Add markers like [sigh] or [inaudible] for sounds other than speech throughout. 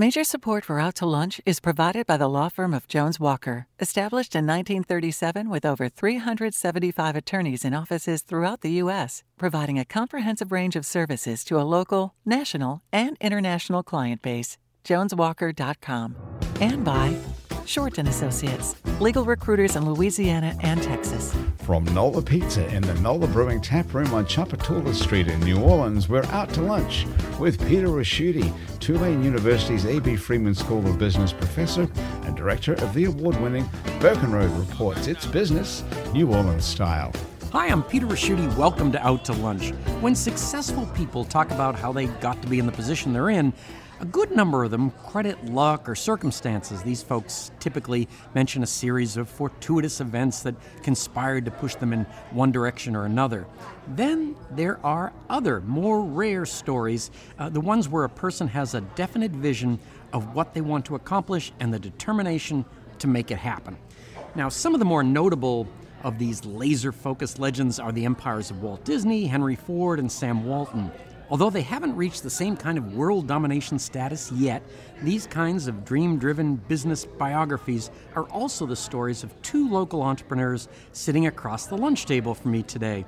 Major support for Out to Lunch is provided by the law firm of Jones Walker, established in 1937 with over 375 attorneys in offices throughout the U.S., providing a comprehensive range of services to a local, national, and international client base. JonesWalker.com. And by Shorten Associates, legal recruiters in Louisiana and Texas. From Nola Pizza in the Nola Brewing Tap Room on Tchoupitoulas Street in New Orleans, we're out to lunch with Peter Ricchiuti, Tulane University's A.B. Freeman School of Business professor and director of the award-winning Burkenroad Reports. It's business, New Orleans style. Hi, I'm Peter Ricchiuti. Welcome to Out to Lunch. When successful people talk about how they got to be in the position they're in, a good number of them credit luck or circumstances. These folks typically mention a series of fortuitous events that conspired to push them in one direction or another. Then there are other, more rare stories, uh, the ones where a person has a definite vision of what they want to accomplish and the determination to make it happen. Now, some of the more notable of these laser focused legends are the empires of Walt Disney, Henry Ford, and Sam Walton. Although they haven't reached the same kind of world domination status yet, these kinds of dream driven business biographies are also the stories of two local entrepreneurs sitting across the lunch table from me today.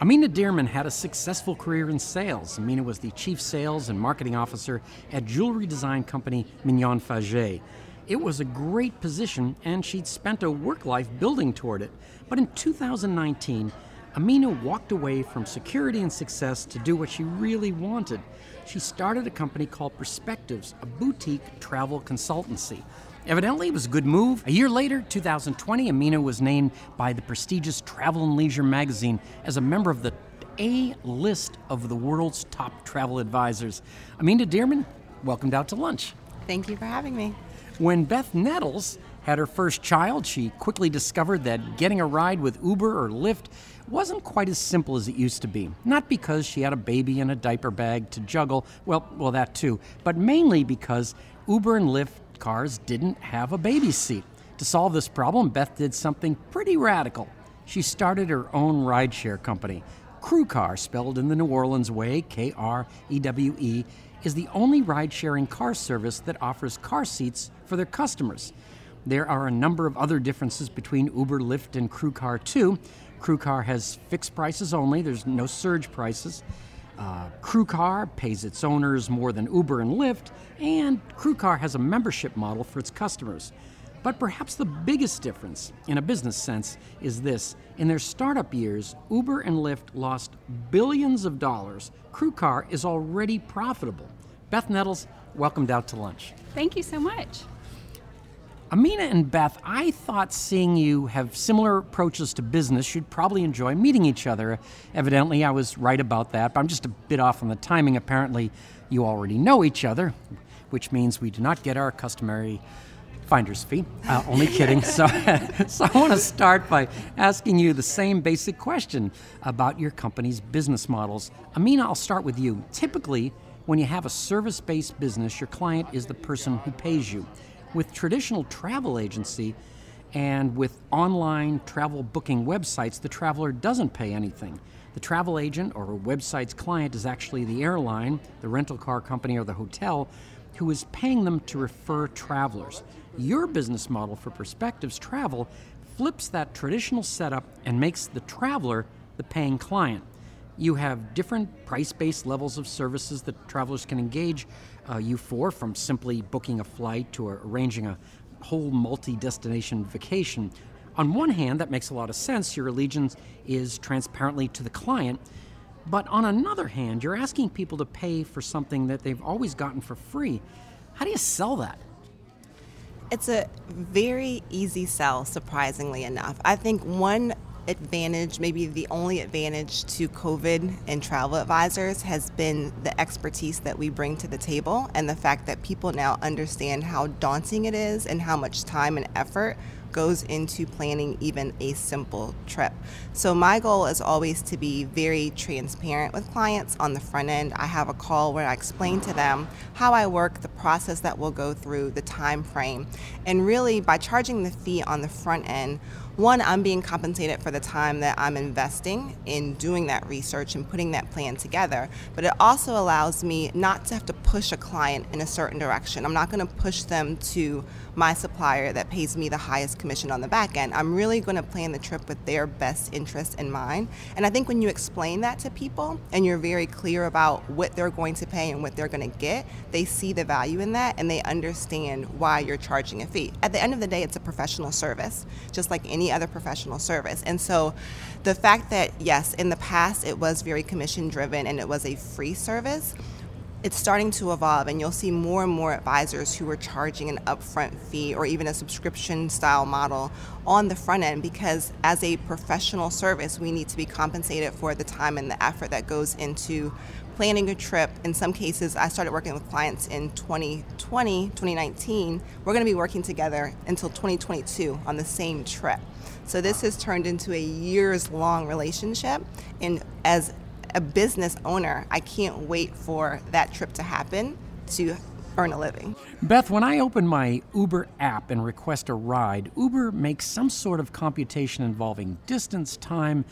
Amina Dearman had a successful career in sales. Amina was the chief sales and marketing officer at jewelry design company Mignon Faget. It was a great position, and she'd spent a work life building toward it. But in 2019, Amina walked away from security and success to do what she really wanted. She started a company called Perspectives, a boutique travel consultancy. Evidently, it was a good move. A year later, 2020, Amina was named by the prestigious Travel and Leisure magazine as a member of the A list of the world's top travel advisors. Amina Dearman, welcomed out to lunch. Thank you for having me. When Beth Nettles had her first child, she quickly discovered that getting a ride with Uber or Lyft wasn't quite as simple as it used to be. Not because she had a baby and a diaper bag to juggle, well, well that too, but mainly because Uber and Lyft cars didn't have a baby seat. To solve this problem, Beth did something pretty radical. She started her own rideshare company. Krewe Car, spelled in the New Orleans way, K R E W E, is the only ride sharing car service that offers car seats for their customers. There are a number of other differences between Uber, Lyft, and KreweCar, too. Krewe Car has fixed prices only, there's no surge prices. Uh, KreweCar pays its owners more than Uber and Lyft, and Krewe Car has a membership model for its customers. But perhaps the biggest difference, in a business sense, is this. In their startup years, Uber and Lyft lost billions of dollars. Krewe Car is already profitable. Beth Nettles, welcomed out to lunch. Thank you so much. Amina and Beth, I thought seeing you have similar approaches to business, you'd probably enjoy meeting each other. Evidently, I was right about that, but I'm just a bit off on the timing. Apparently, you already know each other, which means we do not get our customary finder's fee. Uh, [laughs] only kidding. so, [laughs] so I want to start by asking you the same basic question about your company's business models. Amina, I'll start with you. Typically, when you have a service based business, your client is the person who pays you. With traditional travel agency and with online travel booking websites, the traveler doesn't pay anything. The travel agent or a website's client is actually the airline, the rental car company, or the hotel who is paying them to refer travelers. Your business model for Perspectives Travel flips that traditional setup and makes the traveler the paying client. You have different price based levels of services that travelers can engage uh, you for, from simply booking a flight to arranging a whole multi destination vacation. On one hand, that makes a lot of sense. Your allegiance is transparently to the client. But on another hand, you're asking people to pay for something that they've always gotten for free. How do you sell that? It's a very easy sell, surprisingly enough. I think one advantage, maybe the only advantage to COVID and travel advisors has been the expertise that we bring to the table and the fact that people now understand how daunting it is and how much time and effort goes into planning even a simple trip. So, my goal is always to be very transparent with clients on the front end. I have a call where I explain to them how I work, the process that we'll go through, the time frame. And really, by charging the fee on the front end, one, I'm being compensated for the time that I'm investing in doing that research and putting that plan together, but it also allows me not to have to push a client in a certain direction. I'm not going to push them to my supplier that pays me the highest commission on the back end. I'm really going to plan the trip with their best interest in mind. And I think when you explain that to people and you're very clear about what they're going to pay and what they're going to get, they see the value in that and they understand why you're charging a fee. At the end of the day, it's a professional service, just like any other professional service. And so the fact that, yes, in the past it was very commission driven and it was a free service it's starting to evolve, and you'll see more and more advisors who are charging an upfront fee or even a subscription style model on the front end because, as a professional service, we need to be compensated for the time and the effort that goes into planning a trip. In some cases, I started working with clients in 2020, 2019. We're going to be working together until 2022 on the same trip. So, this has turned into a years long relationship. And as a business owner, I can't wait for that trip to happen to earn a living. Beth, when I open my Uber app and request a ride, Uber makes some sort of computation involving distance, time,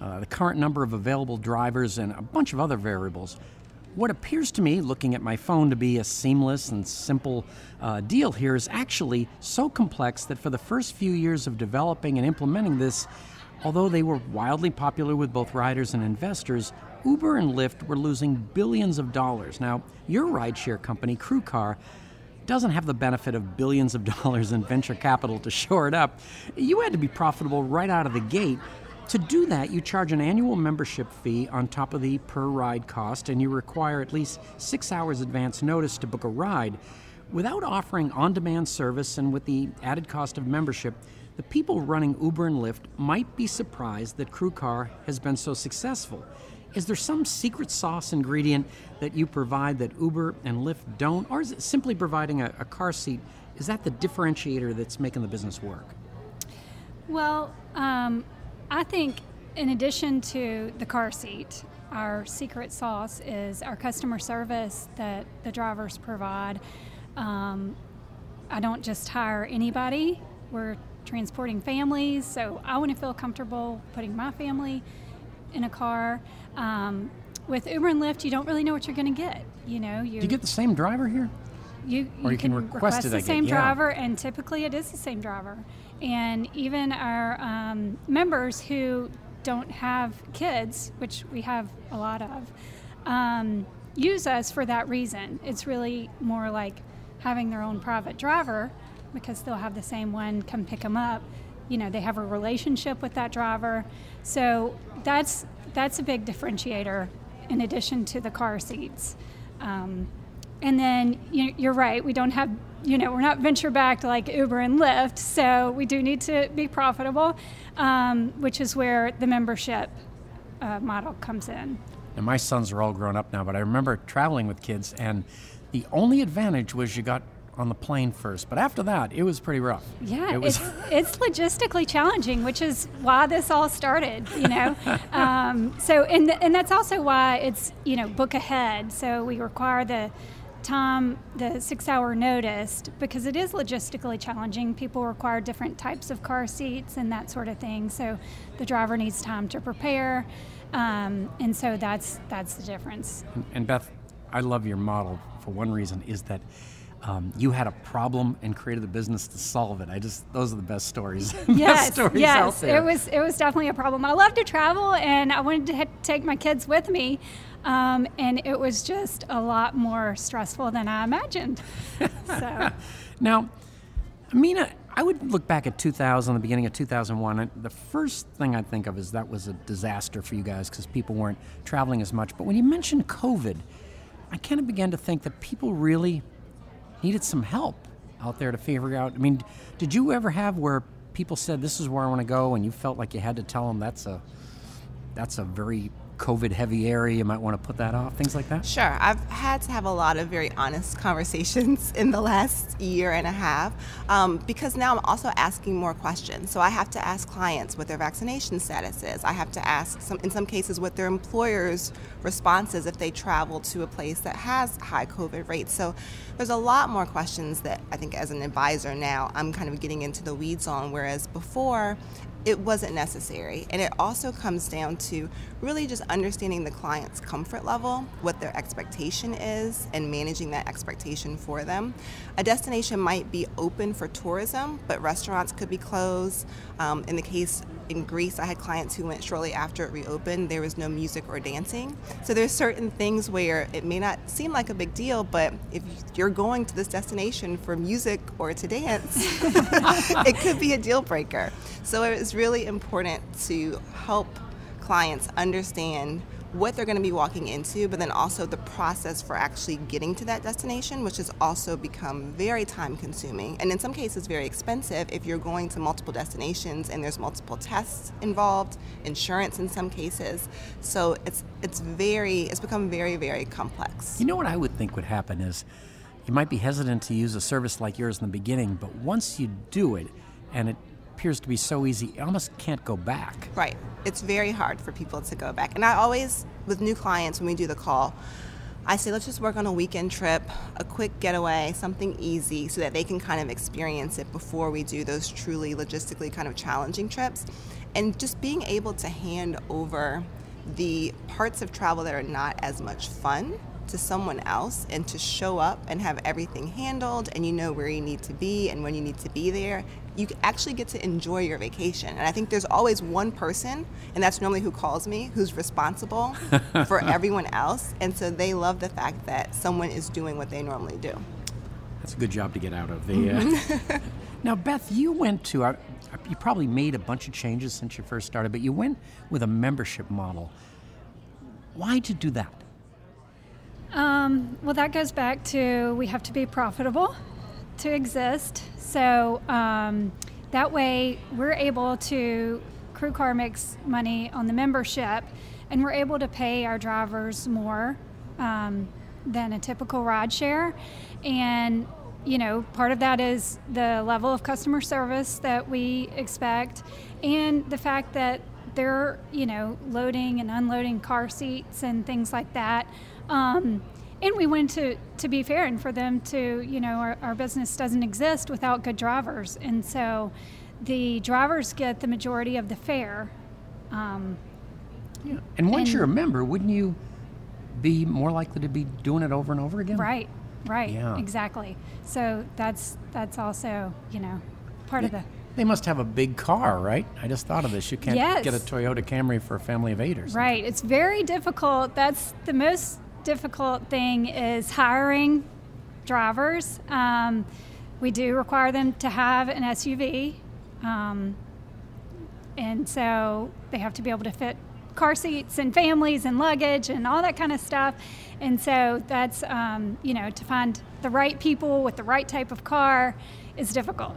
uh, the current number of available drivers, and a bunch of other variables. What appears to me, looking at my phone, to be a seamless and simple uh, deal here is actually so complex that for the first few years of developing and implementing this, Although they were wildly popular with both riders and investors, Uber and Lyft were losing billions of dollars. Now, your rideshare company, KreweCar, doesn't have the benefit of billions of [laughs] dollars in venture capital to shore it up. You had to be profitable right out of the gate. To do that, you charge an annual membership fee on top of the per ride cost, and you require at least six hours advance notice to book a ride. Without offering on demand service and with the added cost of membership, the people running Uber and Lyft might be surprised that KreweCar has been so successful. Is there some secret sauce ingredient that you provide that Uber and Lyft don't? Or is it simply providing a, a car seat? Is that the differentiator that's making the business work? Well, um, I think in addition to the car seat, our secret sauce is our customer service that the drivers provide. Um, I don't just hire anybody. We're transporting families, so I want to feel comfortable putting my family in a car. Um, with Uber and Lyft, you don't really know what you're going to get. You know, you, Do you get the same driver here? You, or you, can, can request, request it, the same yeah. driver, and typically it is the same driver. And even our um, members who don't have kids, which we have a lot of, um, use us for that reason. It's really more like having their own private driver because they'll have the same one come pick them up. You know, they have a relationship with that driver. So that's that's a big differentiator in addition to the car seats. Um, and then you, you're right, we don't have, you know, we're not venture backed like Uber and Lyft, so we do need to be profitable, um, which is where the membership uh, model comes in. And my sons are all grown up now, but I remember traveling with kids, and the only advantage was you got on the plane first, but after that, it was pretty rough. Yeah, it was. It's, it's logistically challenging, which is why this all started. You know, [laughs] um, so and and that's also why it's you know book ahead. So we require the time, the six-hour notice, because it is logistically challenging. People require different types of car seats and that sort of thing. So the driver needs time to prepare, um, and so that's that's the difference. And, and Beth, I love your model for one reason is that um, you had a problem and created a business to solve it. I just those are the best stories. [laughs] Yes, best stories yes, it was it was definitely a problem. I love to travel, and I wanted to take my kids with me, um, and it was just a lot more stressful than I imagined. so [laughs] now, Amina, I would look back at 2000, the beginning of 2001. The first thing I think of is that was a disaster for you guys because people weren't traveling as much. But when you mentioned COVID, I kind of began to think that people really needed some help out there to figure out. I mean, did you ever have where people said, "This is where I want to go," and you felt like you had to tell them that's a that's a very COVID heavy area, you might want to put that off, things like that? Sure. I've had to have a lot of very honest [laughs] conversations in the last year and a half um, because now I'm also asking more questions. So I have to ask clients what their vaccination status is. I have to ask, some, in some cases, what their employer's response is if they travel to a place that has high COVID rates. So there's a lot more questions that I think as an advisor now I'm kind of getting into the weeds on, whereas before it wasn't necessary. And it also comes down to really just understanding the client's comfort level, what their expectation is, and managing that expectation for them. A destination might be open for tourism, but restaurants could be closed. Um, in the case in Greece, I had clients who went shortly after it reopened. There was no music or dancing. So there's certain things where it may not seem like a big deal, but if you're going to this destination for music or to dance, [laughs] it could be a deal breaker. So it's really important to help clients understand what they're going to be walking into, but then also the process for actually getting to that destination, which has also become very time consuming and in some cases very expensive if you're going to multiple destinations and there's multiple tests involved, insurance in some cases. So it's it's very it's become very very complex. You know what I would think would happen is you might be hesitant to use a service like yours in the beginning, but once you do it and it appears to be so easy, you almost can't go back. Right. It's very hard for people to go back. And I always, with new clients, when we do the call, I say, let's just work on a weekend trip, a quick getaway, something easy, so that they can kind of experience it before we do those truly logistically kind of challenging trips. And just being able to hand over the parts of travel that are not as much fun to someone else and to show up and have everything handled and you know where you need to be and when you need to be there, you actually get to enjoy your vacation. And I think there's always one person, and that's normally who calls me, who's responsible [laughs] for everyone else. And so they love the fact that someone is doing what they normally do. That's a good job to get out of. The, uh... [laughs] now, Beth, you went to, uh, you probably made a bunch of changes since you first started, but you went with a membership model. Why did you do that? Um, well, that goes back to we have to be profitable to exist. So um, that way we're able to, Krewe Car makes money on the membership, and we're able to pay our drivers more um, than a typical ride share. And you know, part of that is the level of customer service that we expect, and the fact that they're, you know, loading and unloading car seats and things like that. Um, and we wanted to, to be fair and for them to, you know, our, our business doesn't exist without good drivers. And so the drivers get the majority of the fare. Um, yeah. And once and, you're a member, wouldn't you be more likely to be doing it over and over again? Right, right, yeah. exactly. So that's that's also, you know, part yeah. of the they must have a big car, right? I just thought of this. You can't yes. get a Toyota Camry for a family of eight or something. Right. It's very difficult. That's the most difficult thing is hiring drivers. Um, we do require them to have an SUV, um, and so they have to be able to fit car seats and families and luggage and all that kind of stuff. And so that's um, you know to find the right people with the right type of car is difficult.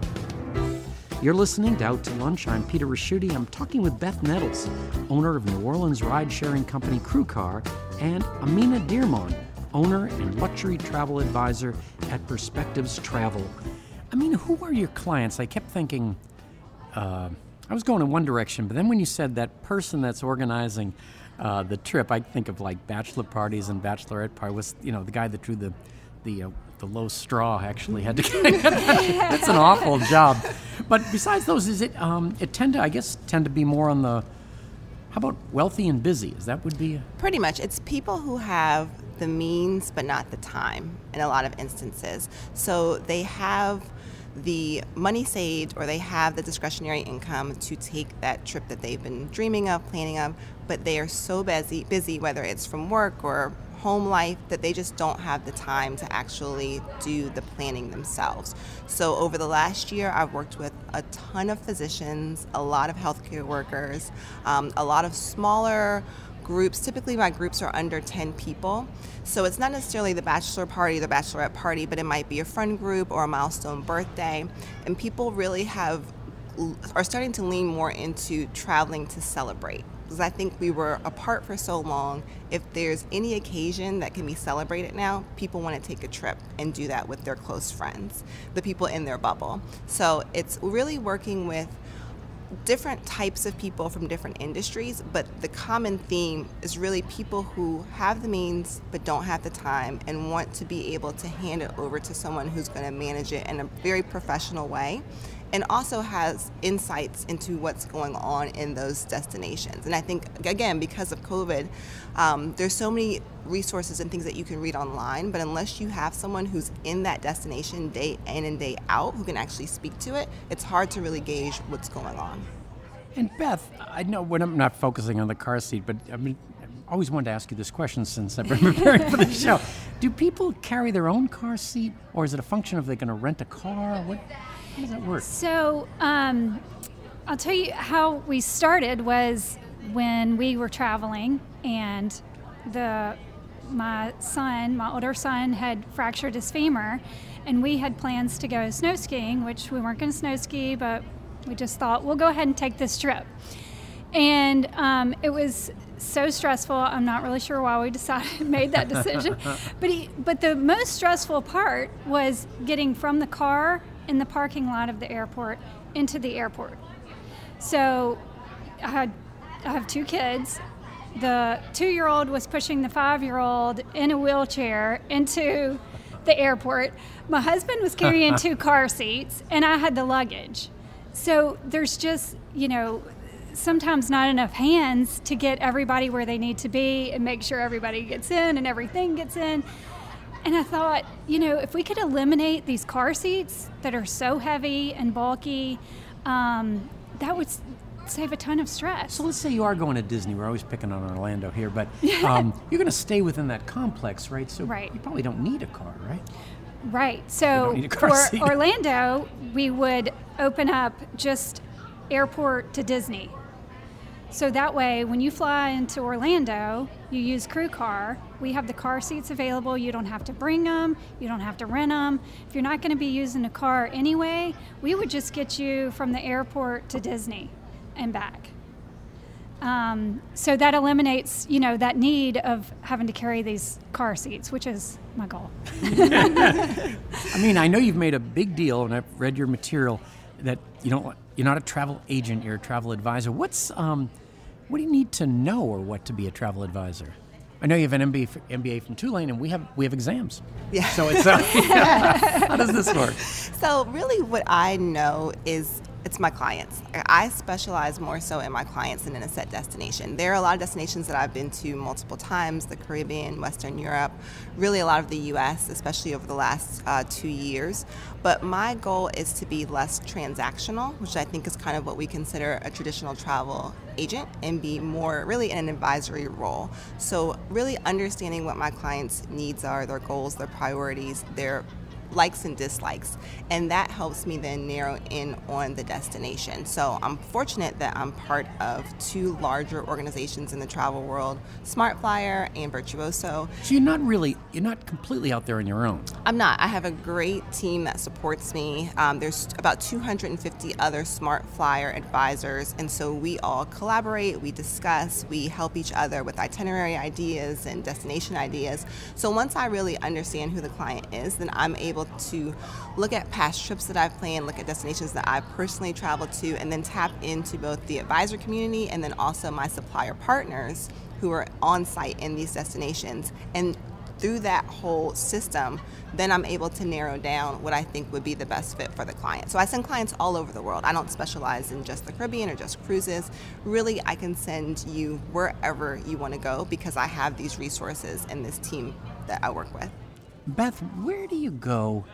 You're listening to Out to Lunch. I'm Peter Ricchiuti. I'm talking with Beth Nettles, owner of New Orleans ride sharing company Krewe Car, and Amina Dearman, owner and luxury travel advisor at Perspectives Travel. I mean, who are your clients? I kept thinking, uh, I was going in one direction, but then when you said that person that's organizing uh, the trip, I think of like bachelor parties and bachelorette parties. was, you know, the guy that drew the the uh, the low straw actually had to [laughs] that's an awful job but besides those is it um, it tend to i guess tend to be more on the how about wealthy and busy? Is that would be a... pretty much. It's people who have the means but not the time in a lot of instances. So they have the money saved or they have the discretionary income to take that trip that they've been dreaming of planning of but they are so busy busy whether it's from work or home life that they just don't have the time to actually do the planning themselves. So, over the last year, I've worked with a ton of physicians, a lot of healthcare workers, um, a lot of smaller groups. Typically, my groups are under 10 people. So, it's not necessarily the bachelor party, the bachelorette party, but it might be a friend group or a milestone birthday. And people really have are starting to lean more into traveling to celebrate because I think we were apart for so long. If there's any occasion that can be celebrated now, people want to take a trip and do that with their close friends, the people in their bubble. So it's really working with different types of people from different industries, but the common theme is really people who have the means but don't have the time and want to be able to hand it over to someone who's going to manage it in a very professional way and also has insights into what's going on in those destinations. And I think, again, because of COVID, um, there's so many resources and things that you can read online, but unless you have someone who's in that destination day in and day out who can actually speak to it, it's hard to really gauge what's going on. And Beth, I know when I'm not focusing on the car seat, but I mean, I always wanted to ask you this question since I've been [laughs] preparing for the [laughs] show. Do people carry their own car seat, or is it a function of they're going to rent a car? What, how does that work? So, um, I'll tell you how we started was when we were traveling and the my son, my older son, had fractured his femur, and we had plans to go snow skiing, which we weren't going to snow ski, but we just thought we'll go ahead and take this trip. And um, it was so stressful. I'm not really sure why we [laughs] decided made that decision, [laughs] but he, but the most stressful part was getting from the car in the parking lot of the airport into the airport. So I had I have two kids. The two-year-old was pushing the five-year-old in a wheelchair into the airport. My husband was carrying two [laughs] car seats, and I had the luggage. So there's just you know sometimes not enough hands to get everybody where they need to be and make sure everybody gets in and everything gets in. And I thought, you know, if we could eliminate these car seats that are so heavy and bulky, um, that would save a ton of stress. So let's say you are going to Disney. We're always picking on Orlando here, but [laughs] um, you're going to stay within that complex, right? So right. you probably don't need a car, right? Right. So for seat. [laughs] Orlando, we would open up just airport to Disney. So that way, when you fly into Orlando, you use Krewe Car. We have the car seats available. You don't have to bring them, you don't have to rent them. If you're not going to be using a car anyway, we would just get you from the airport to Disney and back. Um, so that eliminates, you know, that need of having to carry these car seats, which is my goal. [laughs] I mean, I know you've made a big deal, and I've read your material that you don't you're not a travel agent, you're a travel advisor. What's um, what do you need to know or what to be a travel advisor? I know you have an MBA, MBA from Tulane, and we have we have exams. Yeah. So it's uh, [laughs] [laughs] how does this work? So really, what I know is it's my clients. I specialize more so in my clients than in a set destination. There are a lot of destinations that I've been to multiple times the Caribbean, Western Europe, really a lot of the US, especially over the last uh, two years. But my goal is to be less transactional, which I think is kind of what we consider a traditional travel agent, and be more really in an advisory role. So, really understanding what my clients' needs are, their goals, their priorities, their likes and dislikes, and that helps me then narrow in on the destination. So I'm fortunate that I'm part of two larger organizations in the travel world, Smart Flyer and Virtuoso. So you're not really, you're not completely out there on your own. I'm not. I have a great team that supports me. Um, there's about 250 other Smart Flyer advisors, and so we all collaborate, we discuss, we help each other with itinerary ideas and destination ideas. So once I really understand who the client is, then I'm able able to look at past trips that I've planned, look at destinations that I've personally traveled to, and then tap into both the advisor community and then also my supplier partners who are on site in these destinations. And through that whole system, then I'm able to narrow down what I think would be the best fit for the client. So I send clients all over the world. I don't specialize in just the Caribbean or just cruises. Really, I can send you wherever you want to go because I have these resources and this team that I work with. Beth, where do you go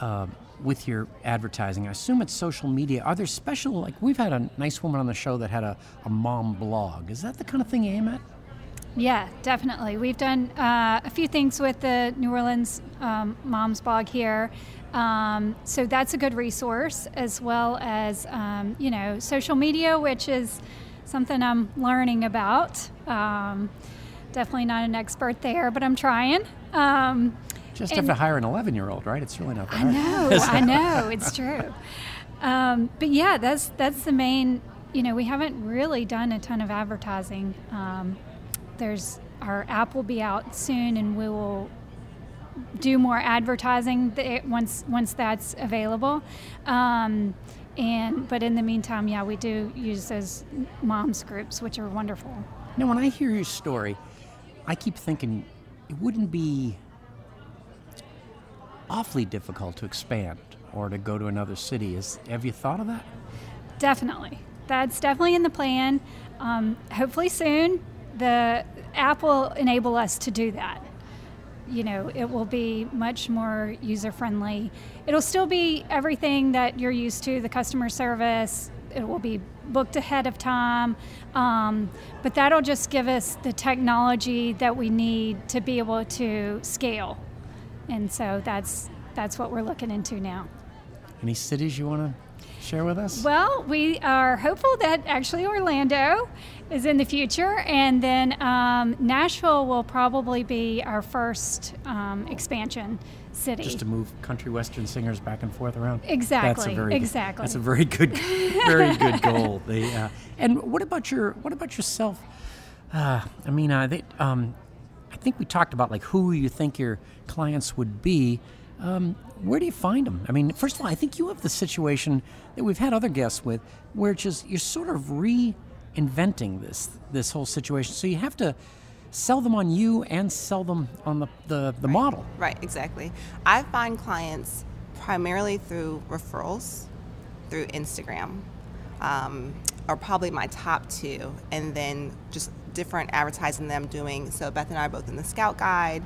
uh, with your advertising? I assume it's social media. Are there special, like we've had a nice woman on the show that had a, a mom blog. Is that the kind of thing you aim at? Yeah, definitely. We've done uh, a few things with the New Orleans um, Moms blog here. Um, so that's a good resource, as well as, um, you know, social media, which is something I'm learning about. Um, definitely not an expert there, but I'm trying. Just and have to hire an 11 year old, right? It's really not that I know, I [laughs] know, it's true. Um, but yeah, that's that's the main you know, we haven't really done a ton of advertising. Um, there's our app will be out soon, and we will do more advertising once once that's available. Um, and but in the meantime, yeah, we do use those moms groups, which are wonderful. Now, when I hear your story, I keep thinking it wouldn't be awfully difficult to expand or to go to another city. Is have you thought of that? Definitely, that's definitely in the plan. Um, hopefully soon, the app will enable us to do that you know, it will be much more user friendly. It'll still be everything that you're used to the customer service. It will be booked ahead of time, um, but that'll just give us the technology that we need to be able to scale, and so that's that's what we're looking into now. Any cities you want to share with us? Well, we are hopeful that actually Orlando is in the future, and then um, Nashville will probably be our first um, expansion city. Just to move country western singers back and forth around. Exactly. That's a very exactly. Good, that's a very good, very good [laughs] goal. They, uh, and what about your what about yourself? Uh, I mean, uh, they, um, think we talked about like who you think your clients would be. Um, where do you find them? I mean, first of all, I think you have the situation that we've had other guests with, where it's just you're sort of reinventing this this whole situation. So you have to sell them on you and sell them on the the, the right. model. Right, exactly. I find clients primarily through referrals, through Instagram, um, are probably my top two, and then just different advertising them doing. So Beth and I are both in the Scout Guide.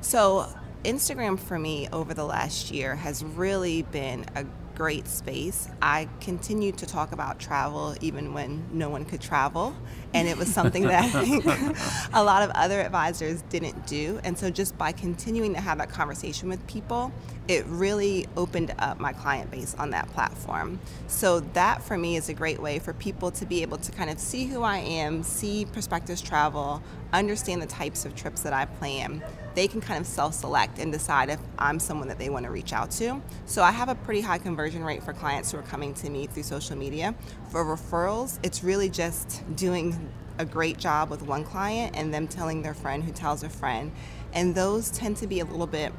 So Instagram for me over the last year has really been a great space. I continued to talk about travel even when no one could travel. And it was something that I [laughs] think [laughs] a lot of other advisors didn't do. And so, just by continuing to have that conversation with people, it really opened up my client base on that platform. So, that for me is a great way for people to be able to kind of see who I am, see Perspectives Travel, understand the types of trips that I plan they can kind of self select and decide if I'm someone that they want to reach out to. So I have a pretty high conversion rate for clients who are coming to me through social media. For referrals, it's really just doing a great job with one client and them telling their friend who tells a friend. And those tend to be a little bit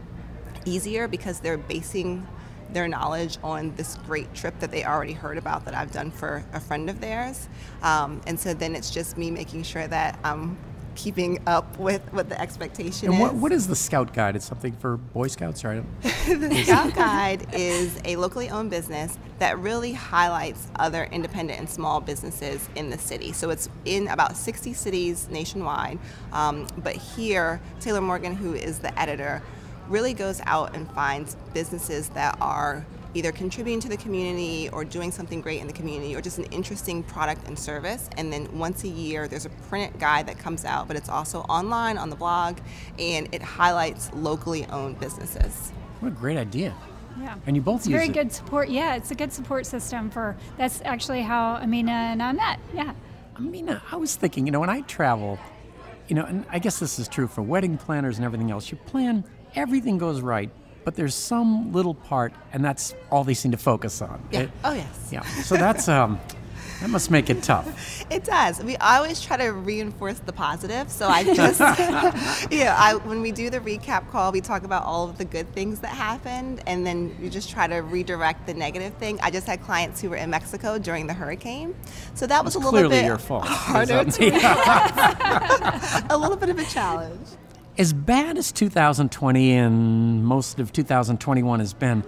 easier because they're basing their knowledge on this great trip that they already heard about that I've done for a friend of theirs. Um, and so then it's just me making sure that I'm keeping up with what the expectation and is. What, what is the Scout Guide? It's something for Boy Scouts, right? [laughs] the Scout Guide is a locally owned business that really highlights other independent and small businesses in the city. So it's in about 60 cities nationwide. Um, but here, Taylor Morgan, who is the editor, really goes out and finds businesses that are either contributing to the community or doing something great in the community or just an interesting product and service. And then once a year, there's a print guide that comes out, but it's also online on the blog and it highlights locally owned businesses. What a great idea. Yeah. And you both it's use very it. good support. Yeah, it's a good support system for that's actually how Amina and I met. Yeah. Amina, I was thinking, you know, when I travel, you know, and I guess this is true for wedding planners and everything else, you plan, everything goes right, but there's some little part, and that's all they seem to focus on. Yeah. It, oh yes. Yeah. So that's um, that must make it tough. [laughs] It does. We always try to reinforce the positive. So I [laughs] just, [laughs] yeah, I when we do the recap call, we talk about all of the good things that happened, and then we just try to redirect the negative thing. I just had clients who were in Mexico during the hurricane, so that was a little clearly bit your fault. harder to a little bit of a challenge as bad as 2020 and most of 2021 has been,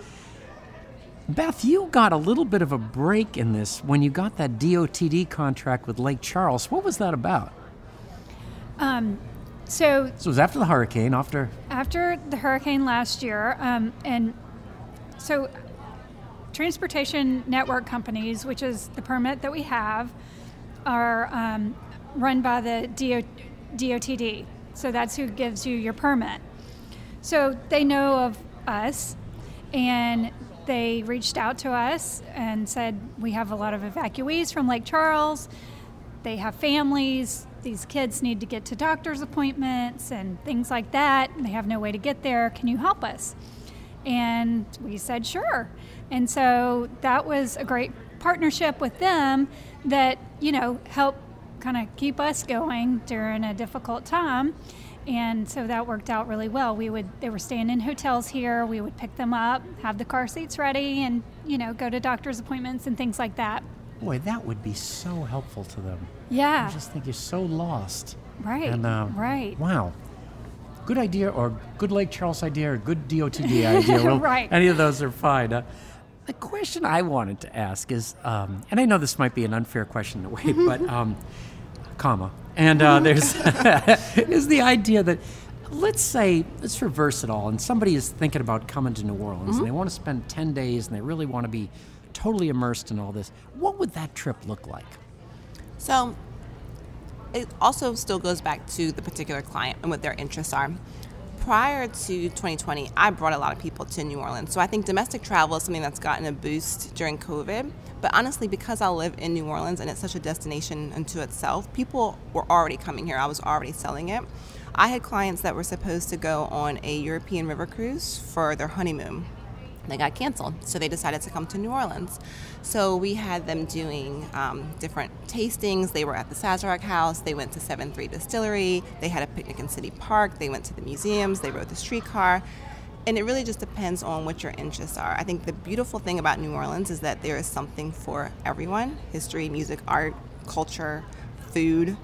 Beth, you got a little bit of a break in this when you got that DOTD contract with Lake Charles. What was that about? Um, so, so it was after the hurricane, after after the hurricane last year, um, and so transportation network companies, which is the permit that we have, are um, run by the DOTD. So that's who gives you your permit. So they know of us and they reached out to us and said, We have a lot of evacuees from Lake Charles. They have families. These kids need to get to doctor's appointments and things like that. They have no way to get there. Can you help us? And we said, Sure. And so that was a great partnership with them that you know help kind of keep us going during a difficult time and so that worked out really well we would they were staying in hotels here we would pick them up have the car seats ready and you know go to doctor's appointments and things like that Boy, that would be so helpful to them. yeah I just think you're so lost. right And, uh, right Wow. Good idea, or good Lake Charles idea, or good DOTD idea. [laughs] Well, Right. Any of those are fine. Uh, the question I wanted to ask is, um, and I know this might be an unfair question in a way, but um, comma, and uh, [laughs] there's [laughs] is the idea that let's say let's reverse it all, and somebody is thinking about coming to New Orleans, and they want to spend ten days, and they really want to be totally immersed in all this. What would that trip look like? So it also still goes back to the particular client and what their interests are. Prior to 2020, I brought a lot of people to New Orleans. So I think domestic travel is something that's gotten a boost during COVID. But honestly, because I live in New Orleans and it's such a destination unto itself, people were already coming here. I was already selling it. I had clients that were supposed to go on a European river cruise for their honeymoon they got canceled. So they decided to come to New Orleans. So we had them doing um, different tastings. They were at the Sazerac House. They went to 7-3 Distillery. They had a picnic in City Park. They went to the museums. They rode the streetcar. And it really just depends on what your interests are. I think the beautiful thing about New Orleans is that there is something for everyone history, music, art, culture, food.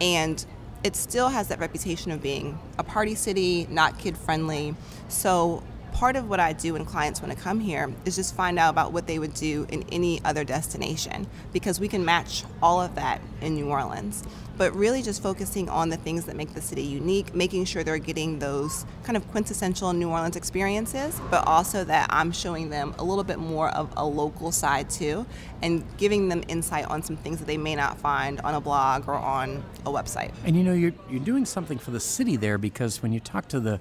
And it still has that reputation of being a party city, not kid friendly. So part of what I do when clients want to come here is just find out about what they would do in any other destination because we can match all of that in New Orleans. But really just focusing on the things that make the city unique, making sure they're getting those kind of quintessential New Orleans experiences, but also that I'm showing them a little bit more of a local side too and giving them insight on some things that they may not find on a blog or on a website. And you know, you're, you're doing something for the city there because when you talk to the,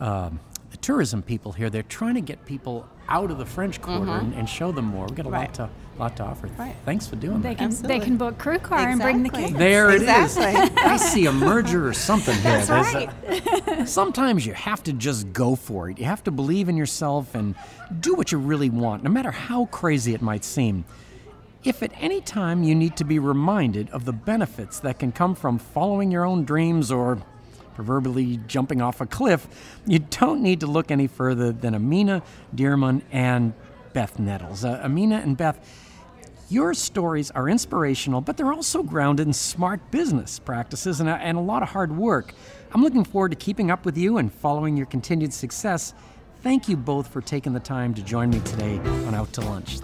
um, the tourism people here, they're trying to get people out of the French mm-hmm. Quarter and, and show them more. We've got a lot to lot to offer. Right. Thanks for doing they that. can Absolutely. they can book Krewe Car and bring the kids There it is. [laughs] I see a merger or something here. That's There's a- [laughs] sometimes you have to just go for it. You have to believe in yourself and do what you really want, no matter how crazy it might seem. If at any time you need to be reminded of the benefits that can come from following your own dreams or proverbially jumping off a cliff, you don't need to look any further than Amina Dearman and Beth Nettles. Uh, Amina and Beth, your stories are inspirational, but they're also grounded in smart business practices and a, and a lot of hard work. I'm looking forward to keeping up with you and following your continued success. Thank you both for taking the time to join me today on Out to Lunch.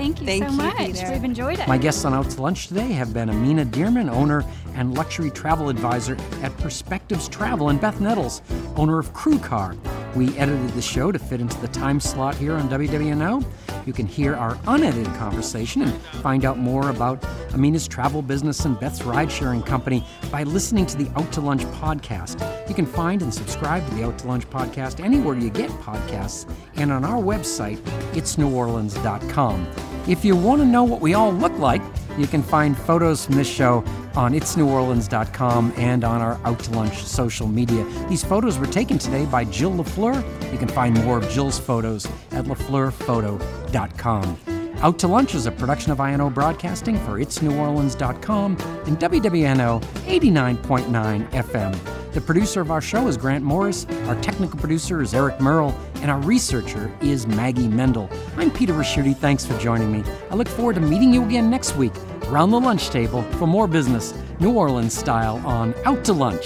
Thank you Thank so you, much Peter. we've enjoyed it My guests on Out to Lunch today have been Amina Dearman, owner and luxury travel advisor at Perspectives Travel, and Beth Nettles, owner of Krewe Car. We edited the show to fit into the time slot here on WWNO. You can hear our unedited conversation and find out more about Amina's travel business and Beth's ride sharing company by listening to the Out to Lunch podcast. You can find and subscribe to the Out to Lunch podcast anywhere you get podcasts and on our website, itsneworleans.com. If you want to know what we all look like, you can find photos from this show on itsneworleans.com and on our Out to Lunch social media. These photos were taken today by Jill LaFleur. You can find more of Jill's photos at lafleurphoto.com. Out to Lunch is a production of INO Broadcasting for itsneworleans.com and WWNO 89.9 FM. The producer of our show is Grant Morris, our technical producer is Eric Merle, and our researcher is Maggie Mendel. I'm Peter Ricchiuti. Thanks for joining me. I look forward to meeting you again next week around the lunch table for more business, New Orleans style, on Out to Lunch.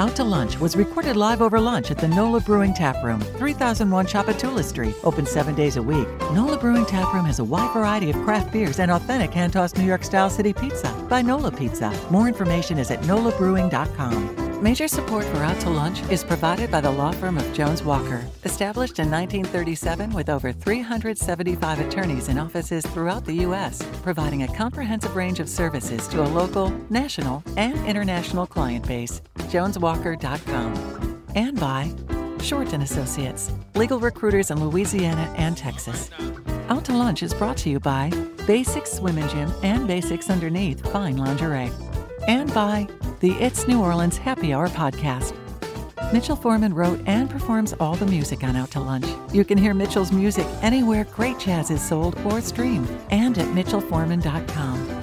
Out to Lunch was recorded live over lunch at the NOLA Brewing Tap Room, 3001 Tchoupitoulas Street, open seven days a week. NOLA Brewing Tap Room has a wide variety of craft beers and authentic hand tossed New York style city pizza by NOLA Pizza. More information is at nolabrewing.com. Major support for Out to Lunch is provided by the law firm of Jones Walker, established in 1937 with over 375 attorneys in offices throughout the U.S., providing a comprehensive range of services to a local, national, and international client base. JonesWalker.com. And by Shorten Associates, legal recruiters in Louisiana and Texas. Out to Lunch is brought to you by Basics Swim and Gym and Basics Underneath Fine Lingerie. And by the It's New Orleans Happy Hour podcast. Mitchell Foreman wrote and performs all the music on Out to Lunch. You can hear Mitchell's music anywhere great jazz is sold or streamed and at mitchellforeman.com.